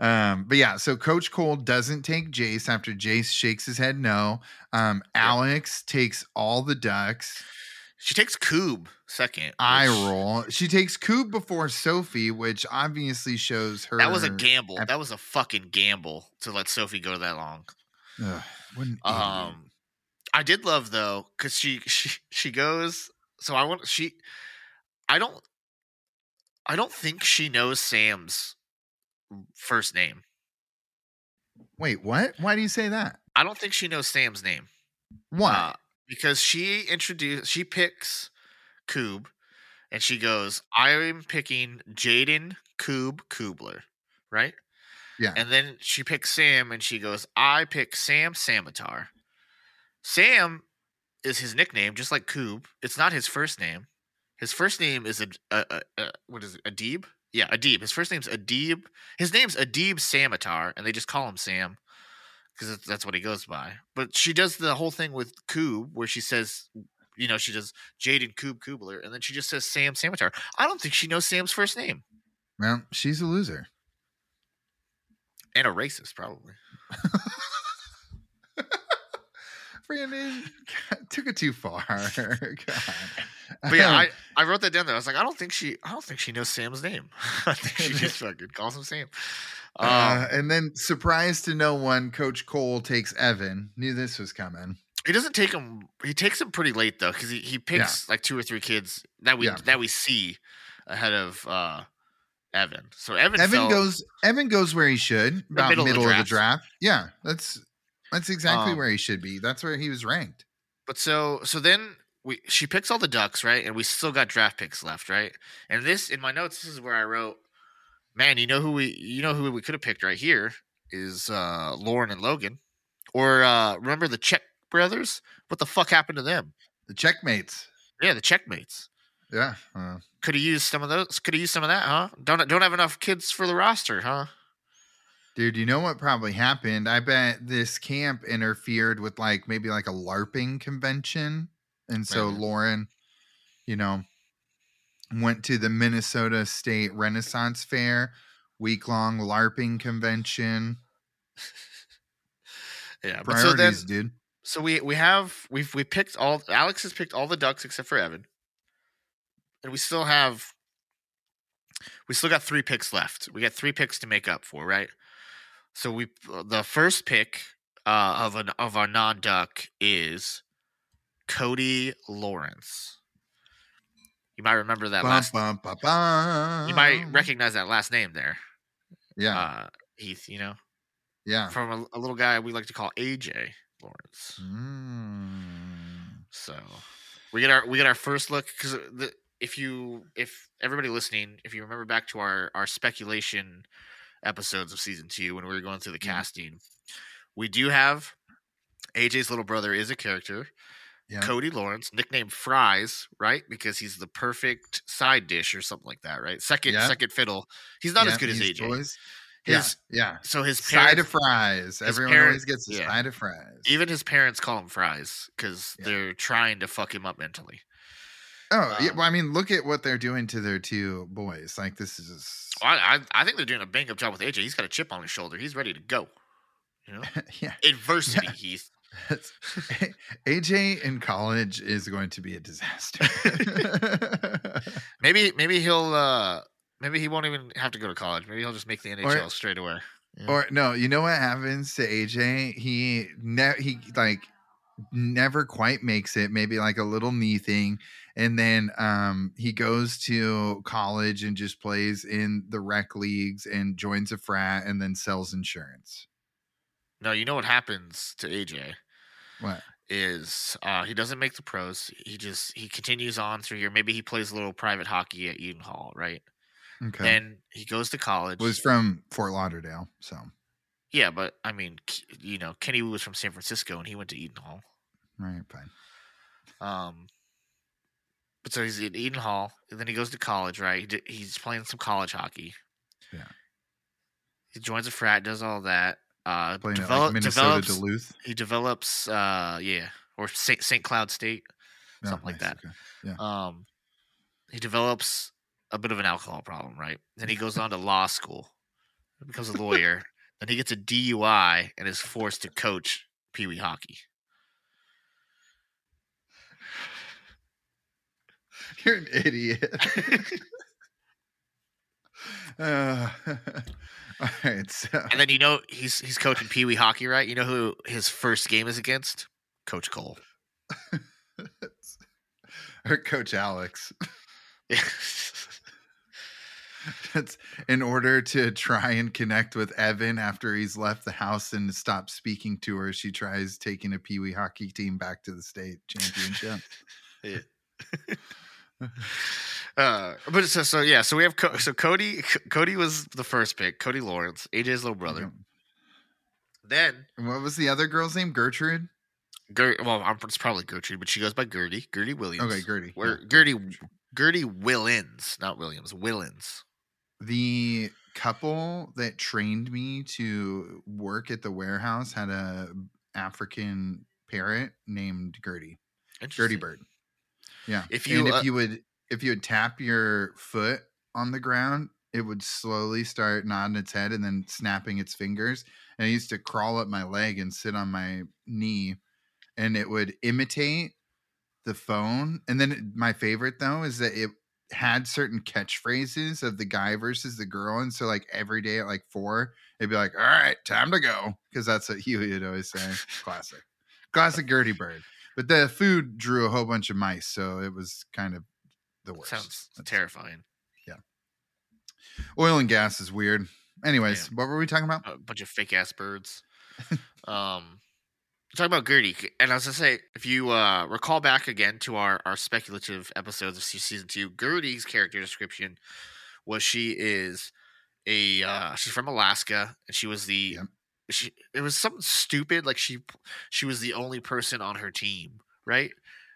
Um, but yeah, so Coach Cole doesn't take Jace after Jace shakes his head no. Um, Alex takes all the ducks. She takes Koob second. I which- roll. She takes Koob before Sofi, which obviously shows her. That was a gamble. ep- That was a fucking gamble to let Sofi go that long. Ugh, idiot. Um, I did love though because she she she goes. So I want she. I don't. I don't think she knows Sam's first name. Wait, what? Why do you say that? I don't think she knows Sam's name. Why? Uh, because she introduced she picks Koob and she goes, I'm picking Jaden Koob Kubler, right? Yeah. And then she picks Sam and she goes, I pick Sam Samatar. Sam is his nickname, just like Koob. It's not his first name. His first name is a, a, a, a what is it? Adib? Yeah, Adib. His first name's Adib. His name's Adib Samatar, and they just call him Sam because that's what he goes by. But she does the whole thing with Koob, where she says, you know, she does Jaden Koob Kubler, and then she just says Sam Samatar. I don't think she knows Sam's first name, well, she's a loser. And a racist probably. Brandon took it too far. God. But yeah, I, I wrote that down there. I was like, I don't think she, I don't think she knows Sam's name. I think she just fucking calls him Sam. Um, Uh, and then, surprised to no one, Coach Cole takes Evan. Knew this was coming. he doesn't take him. He takes him pretty late though, because he, he picks like two or three kids that we Yeah. that we see ahead of uh Evan. So Evan, Evan goes. Evan goes where he should. About middle middle, of the of the draft. Yeah, that's that's exactly Um, where he should be. That's where he was ranked. But so so then we she picks all the ducks right, and we still got draft picks left, right? And this in my notes, this is where I wrote, man, you know who we you know who we could have picked right here is uh Lauren and Logan, or uh remember the Check brothers? What the fuck happened to them? The checkmates. Yeah, the checkmates. Yeah. uh, Could have used some of those. Could have used some of that, huh? Don't don't have enough kids for the roster, huh? Dude, you know what probably happened? I bet this camp interfered with like maybe like a LARPing convention. And so. Lauren, you know, went to the Minnesota State Renaissance Fair, week long LARPing convention. Yeah, but so then Priorities, dude. so we we have we've we picked all Alex has picked all the ducks except for Evan. And we still have we still got 3 picks left. We got 3 picks to make up for, right? So we the first pick uh of an of our non-duck is Cody Lawrence. You might remember that Bum, last bum, bum. You might recognize that last name there. Yeah. Uh Heath, you know, yeah. from a, a little guy we like to call AJ Lawrence. Mm. So we get our we get our first look because the if you if everybody listening if you remember back to our our speculation episodes of season two when we were going through the Mhm. casting, we do have AJ's little brother is a character. Yeah. Cody Lawrence, nicknamed Fries, right? Because he's the perfect side dish or something like that, right? Second Yeah. second fiddle. He's not as good as AJ. boys. His yeah. Yeah. so his Side parents, of fries. Everyone parent- always gets a yeah. side of fries. even his parents call him Fries because Yeah. they're trying to fuck him up mentally. Oh, yeah. Um, Well, I mean, look at what they're doing to their two boys. Like this is, Well, I, I I think they're doing a bang up job with AJ. He's got a chip on his shoulder. He's ready to go. You know, yeah. adversity. Heath. AJ in college is going to be a disaster. Maybe maybe he'll uh maybe he won't even have to go to college. Maybe he'll just make the NHL Or- straight away. Yeah. or no, you know what happens to AJ? He ne- he like never quite makes it. Maybe like a little knee thing, and then um he goes to college and just plays in the rec leagues and joins a frat and then sells insurance. no, you know what happens to AJ What? is uh he doesn't make the pros. He just he continues on through here. Maybe he plays a little private hockey at Eden Hall, right? Okay. Then he goes to college. was from Fort Lauderdale, so yeah, but I mean, you know, Kenny Wu was from San Francisco and he went to Eden Hall. right, fine. Um, but so he's at Eden Hall, and then he goes to college, right? He he's playing some college hockey. Yeah. He joins a frat, does all that. Uh, Playing at develop, like Minnesota develops. Duluth. He develops. Uh, yeah, or Saint Saint Cloud State. Oh, something like that. okay. Um, he develops a bit of an alcohol problem, right? Then he goes on to law school, becomes a lawyer. then he gets a DUI and is forced to coach Pee Wee hockey. You're an idiot. uh, all right, so And then you know he's he's coaching Pee Wee hockey, right? You know who his first game is against? Coach Cole. or Coach Alex. That's in order to try and connect with Evan after he's left the house and stopped speaking to her. She tries taking a Pee Wee hockey team back to the state championship. uh, but so so yeah, so we have Co- so Cody C- Cody was the first pick. Cody Lawrence, AJ's little brother. Then And what was the other girl's name? Gertrude. Ger- well, I'm, it's probably Gertrude, but she goes by Gertie. Gertie Williams. Okay, Gertie. Where yeah. Gertie Gertie Willins, not Williams, Willins. the couple that trained me to work at the warehouse had a African parrot named Gertie. Gertie Bird. Yeah. If and you, if uh, you would if you would tap your foot on the ground, it would slowly start nodding its head and then snapping its fingers. And it used to crawl up my leg and sit on my knee, and it would imitate the phone. And then it- my favorite though is that it had certain catchphrases of the guy versus the girl. And so like every day at like four, it'd be like, all right, time to go. Because that's what he would always say. Classic. Classic Gertie Bird. But the food drew a whole bunch of mice, so it was kind of the worst. Sounds That's- terrifying. Yeah. Oil and gas is weird. Anyways, Yeah. what were we talking about? A bunch of fake ass birds. um, talking about Gertie, and I was gonna say, if you uh, recall back again to our our speculative episodes of season two, Gertie's character description was she is a uh, she's from Alaska, and she was the Yep. She it was something stupid like she she was the only person on her team, right,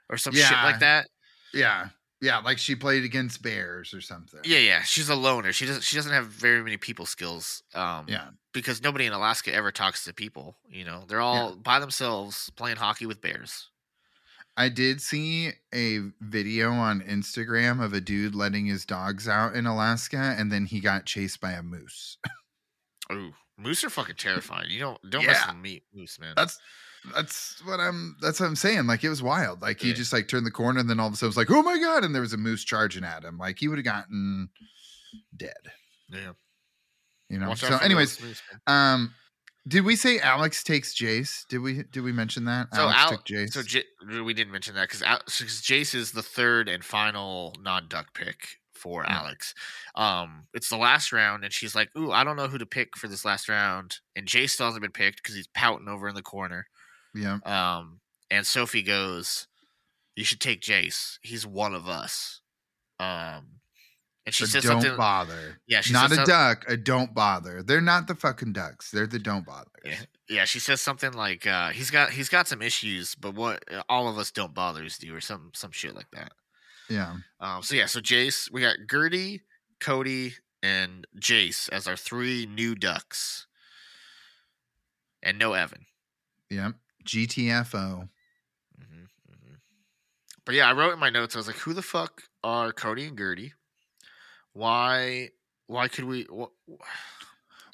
or some shit like that. Yeah. Yeah. Like she played against Bears or something. Yeah, yeah, she's a loner. She doesn't she doesn't have very many people skills. Um, Yeah. because nobody in Alaska ever talks to people. You know, they're all by themselves playing hockey with bears. I did see a video on Instagram of a dude letting his dogs out in Alaska and then he got chased by a moose. Ooh, moose are fucking terrifying. You don't don't mess with meat moose, man. That's that's what I'm that's what I'm saying. Like it was wild. Like he just like turned the corner and then all of a sudden was like, oh my god, and there was a moose charging at him. Like he would have gotten dead. yeah. You know. Watch So anyways, moose, um did we say Alex takes Jace? Did we did we mention that? So Alex Al- took Jace. so J- we didn't mention that because Jace is the third and final non-duck pick for Yeah. Alex. Um, it's the last round, and she's like, "Ooh, I don't know who to pick for this last round." And Jace still hasn't been picked because he's pouting over in the corner. yeah. Um, and Sofi goes, "You should take Jace. He's one of us." Um, and she But says don't bother. yeah, she Not a duck, a don't bother. They're not the fucking ducks. They're the don't bother. Yeah, yeah, she says something like, uh, "He's got he's got some issues, but what all of us don't bothers do, or some some shit like that." Yeah. Um, so yeah, so Jace, we got Gertie, Cody, and Jace as our three new ducks, and no Evan. Yep. GTFO. hmm hmm But yeah, I wrote in my notes. I was like, "Who the fuck are Cody and Gertie? Why? Why could we? Wh-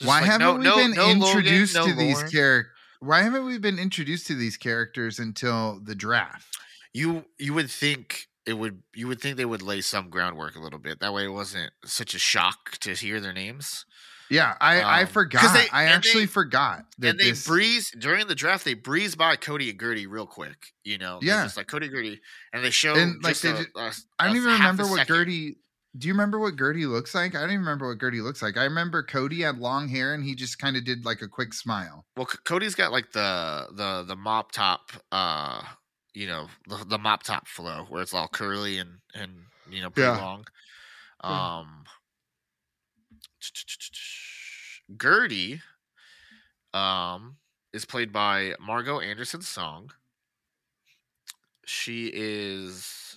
Why like, haven't no- we no- been no Logan, introduced no to these characters? Why haven't we been introduced to these characters until the draft? You you would think it would. You would think they would lay some groundwork a little bit. That way, it wasn't such a shock to hear their names. Yeah, I I Um, 'cause forgot. they- I actually they- forgot and they this. breeze during the draft. They breeze by Cody and Gertie real quick. You know, Yeah. just like Cody and Gertie, and they show. And, like, they a- I don't even remember what second. Gertie. Do you remember what Gertie looks like? I don't even remember what Gertie looks like. I remember Cody had long hair and he just kind of did like a quick smile. Well, C- Cody's got like the the the mop top, uh, you know, the, the mop top flow where it's all curly and and you know pretty Yeah. long. Um, Gertie, um, is played by Margot Anderson Song. She is.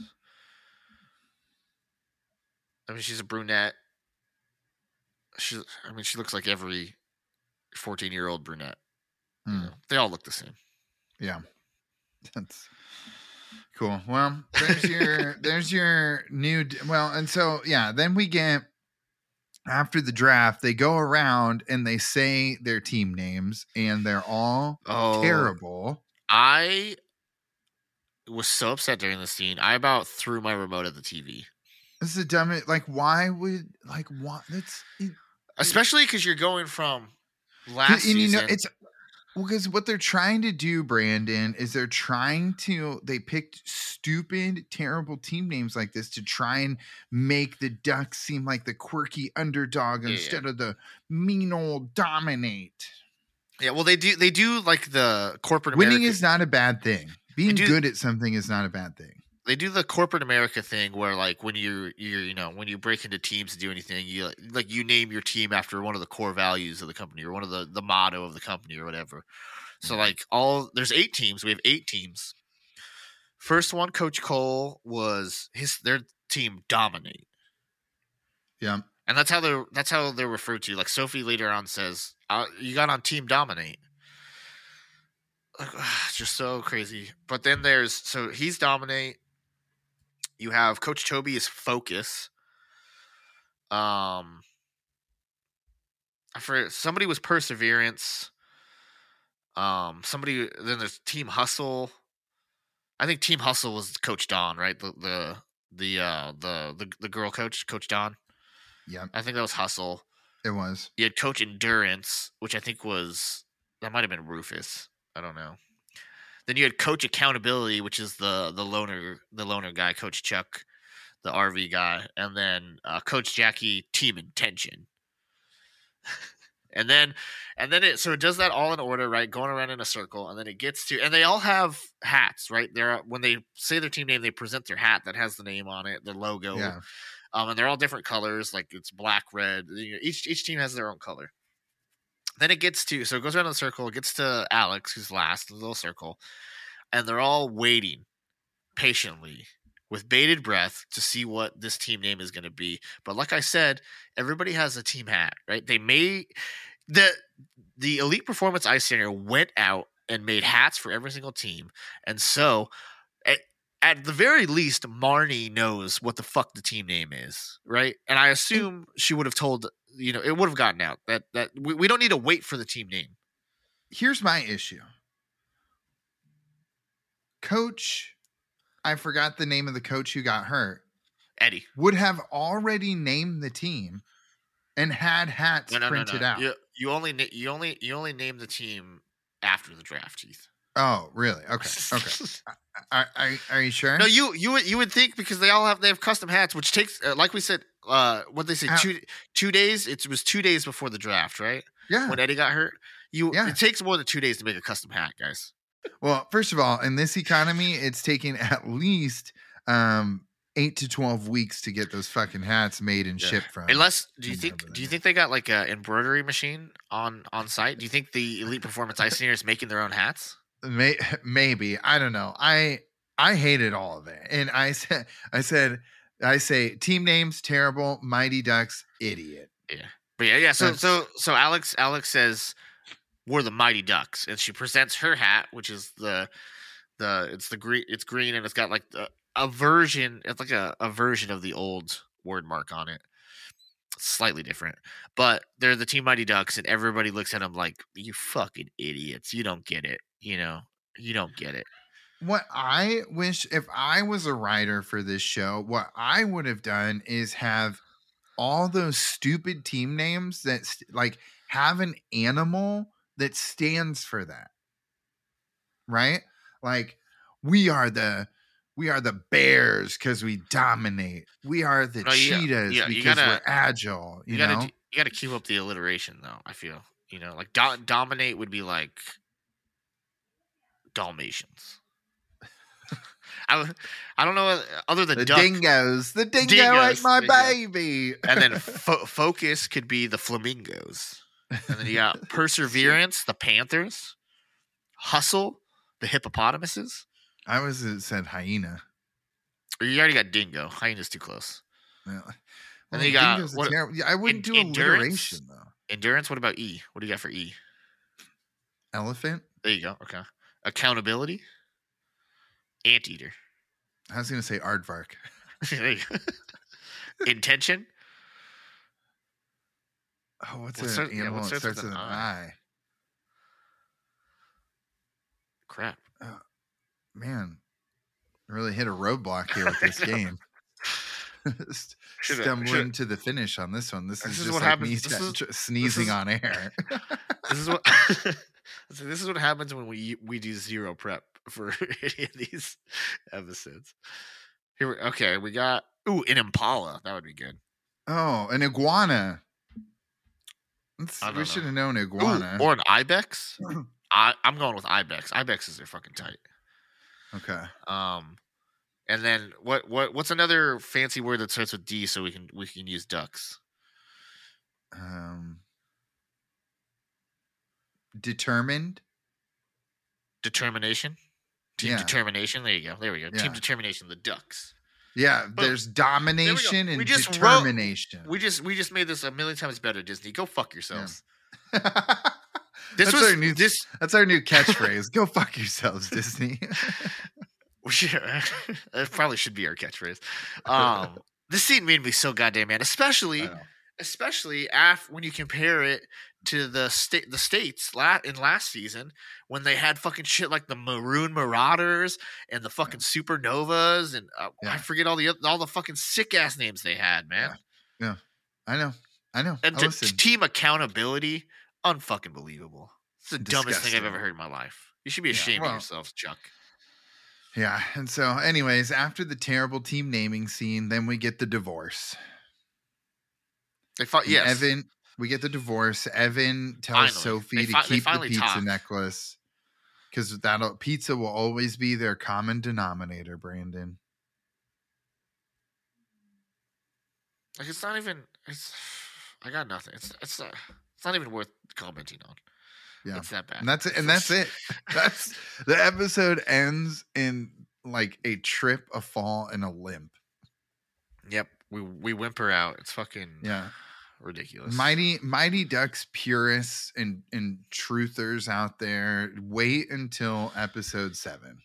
I mean, she's a brunette. She, I mean, she looks like every fourteen-year-old brunette. You Hmm. know, they all look the same. Yeah. That's cool. Well, there's your there's your new well, and so yeah, then we get after the draft, they go around and they say their team names and they're all Oh, terrible. I was so upset during the scene. I about threw my remote at the TV, This is a dumb like why would like what that's it- especially because you're going from and last you season. know it's because what they're trying to do, Brandon, is they're trying to they picked stupid, terrible team names like this to try and make the Ducks seem like the quirky underdog Yeah, yeah. instead of the mean old dominate. yeah, well, they do. They do like the corporate Winning America, is not a bad thing. Being do- good at something is not a bad thing. They do the corporate America thing where, like, when you're you're you know when you break into teams to do anything, you like you name your team after one of the core values of the company or one of the the motto of the company or whatever. So like all there's eight teams. We have eight teams. First one, Coach Cole was his their team dominate. Yeah. and that's how they're that's how they're referred to. Like Sofi later on says, uh, "You got on Team Dominate." Like, it's just so crazy. But then there's so he's Dominate. You have Coach Toby is Focus. Um, I forget somebody was Perseverance. Um, somebody then there's Team Hustle. I think Team Hustle was Coach Don, right? The the the uh the the, the girl coach, Coach Don. Yeah. I think that was Hustle. It was. You had Coach Endurance, which I think was that might have been Rufus. I don't know. Then you had Coach Accountability, which is the the loner the loner guy, Coach Chuck, the RV guy, and then uh, Coach Jackie Team Intention. And then and then it so it does that all in order, right? Going around in a circle, and then it gets to and they all have hats, right? They're when they say their team name, they present their hat that has the name on it, their logo. Yeah. Um, and they're all different colors, like it's black, red. Each each team has their own color. Then it gets to so it goes around a circle, it gets to Alex, who's last, in the little circle, and they're all waiting patiently with bated breath to see what this team name is going to be. But like I said, everybody has a team hat, right? They may the the Elite Performance Ice Center went out and made hats for every single team, and so at, the very least, Marnie knows what the fuck the team name is, right? And I mm. assume she would have told you know it would have gotten out that that we, we don't need to wait for the team name. Here's my issue. Coach, I forgot the name of the coach who got hurt, Eddie, would have already named the team and had hats no, no, printed no. out. You, you only you only you only name the team after the draft, Heath. Oh, really? Okay. Okay. Are, are, are you sure? No, you you would you would think because they all have they have custom hats, which takes uh, like we said, uh, what they say How- two two days. It was two days before the draft, right? yeah. When Eddie got hurt, you Yeah. it takes more than two days to make a custom hat, guys. Well, first of all, in this economy, it's taking at least um eight to twelve weeks to get those fucking hats made and Yeah. shipped from. Unless, do you think do you think they got like a embroidery machine on on site? Do you think the Elite Performance Ice is making their own hats? May, maybe I don't know. I I hated all of it, and I said I said I say team names terrible. Mighty Ducks idiot. Yeah, but yeah, yeah. So That's- so so Alex Alex says we're the Mighty Ducks, and she presents her hat, which is the the it's the green it's green and it's got like the, a version. It's like a, a version of the old word mark on it. Slightly different, but they're the Team Mighty Ducks, and everybody looks at them like you fucking idiots. You don't get it. You know, you don't get it. What I wish if I was a writer for this show, what I would have done is have all those stupid team names that st- like have an animal that stands for that. Right? Like we are the we are the bears because we dominate. We are the No, cheetahs yeah, because we're gotta- agile. You, You, gotta know? you gotta keep up the alliteration though. I feel you know like do- dominate would be like Dalmatians. I, I don't know other than the duck, dingoes. The dingo Dingoes, ate my baby. and then fo- focus could be the flamingos, and then you got perseverance, the panthers, hustle, the hippopotamuses. I was it said hyena. You already got dingo. Hyena's too close. Well, then you got what- terrible- yeah, I wouldn't en- do endurance? alliteration though. Endurance. What about E? What do you got for E? Elephant. There you go. Okay. Accountability. Anteater. I was gonna say aardvark. There you go. Intention. Oh, what's What an yeah, animal that starts starts with an an eye? Crap. Man, really hit a roadblock here with this game. Stumbling to the finish on this one. This, This is is just what like happens- me is- sneezing is- on air. This is what. this is what happens when we we do zero prep for any of these episodes. Here, we, okay, we got ooh an impala. That would be good. oh, an iguana. We should have known Ooh, iguana. or an ibex. I, I'm going with ibex. Ibexes are fucking tight. Okay. Um, and then what what what's another fancy word that starts with D so we can we can use ducks? Um, determined. Determination. Team Yeah. determination. There you go. There we go. Yeah. Team determination. The ducks. Yeah, Boom. there's domination We and just wrote- determination. We just we just made this a million times better. Disney, go fuck yourselves. This That's was our new- this. That's our new catchphrase. Go fuck yourselves, Disney. That probably should be our catchphrase. Um, this scene made me so goddamn mad, especially especially after when you compare it to the state the states la- in last season when they had fucking shit like the maroon marauders and the fucking supernovas and uh, I forget all the all the fucking sick ass names they had, man. Yeah, I know. I know. And I to, listen. team accountability, unfucking believable. It's the dumbest thing I've ever heard in my life. You should be Yeah, ashamed well- of yourself, Chuck. yeah. And so, anyways, after the terrible team naming scene, then we get the divorce. They fought. And Yes, Evan. we get the divorce. Evan tells Finally. Sofi They to keep the pizza talk. necklace because that'll pizza will always be their common denominator. Brandon. Like it's not even. It's. I got nothing. It's. It's not. It's not even worth commenting on. Yeah. It's that bad. And that's it. And that's it. That's the episode ends in like a trip, a fall, and a limp. Yep. We we whimper out. It's fucking Yeah. ridiculous. Mighty Mighty Ducks purists and and truthers out there, wait until episode seven.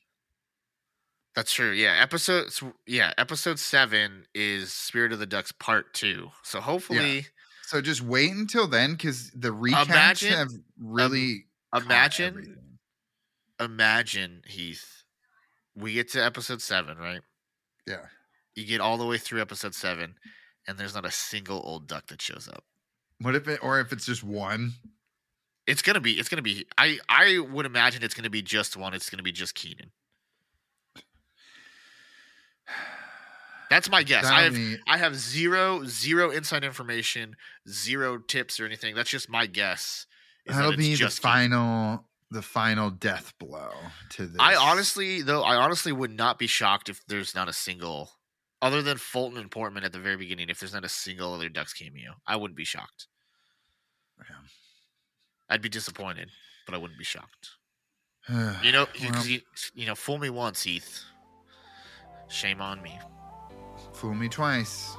That's true. Yeah. Episode. Yeah. Episode seven is Spirit of the Ducks Part Two. So hopefully, So just wait until then, because the recaps Imagine- have really caught imagine. Imagine Heath. We get to episode seven, right? Yeah. You get all the way through episode seven, and there's not a single old duck that shows up. What if it or if it's just one? It's gonna be. It's gonna be. I. I would imagine it's gonna be just one. It's gonna be just Kenan. That's my guess. I have. I have zero zero inside information, zero tips or anything. That's just my guess. that that'll it's be the final the final death blow to this. I honestly, though, I honestly would not be shocked if there's not a single, other than Fulton and Portman at the very beginning, if there's not a single other Ducks cameo. I wouldn't be shocked. Yeah. I'd be disappointed, but I wouldn't be shocked. You know, Well, you, you know, fool me once, Heath. Shame on me. Fool me twice.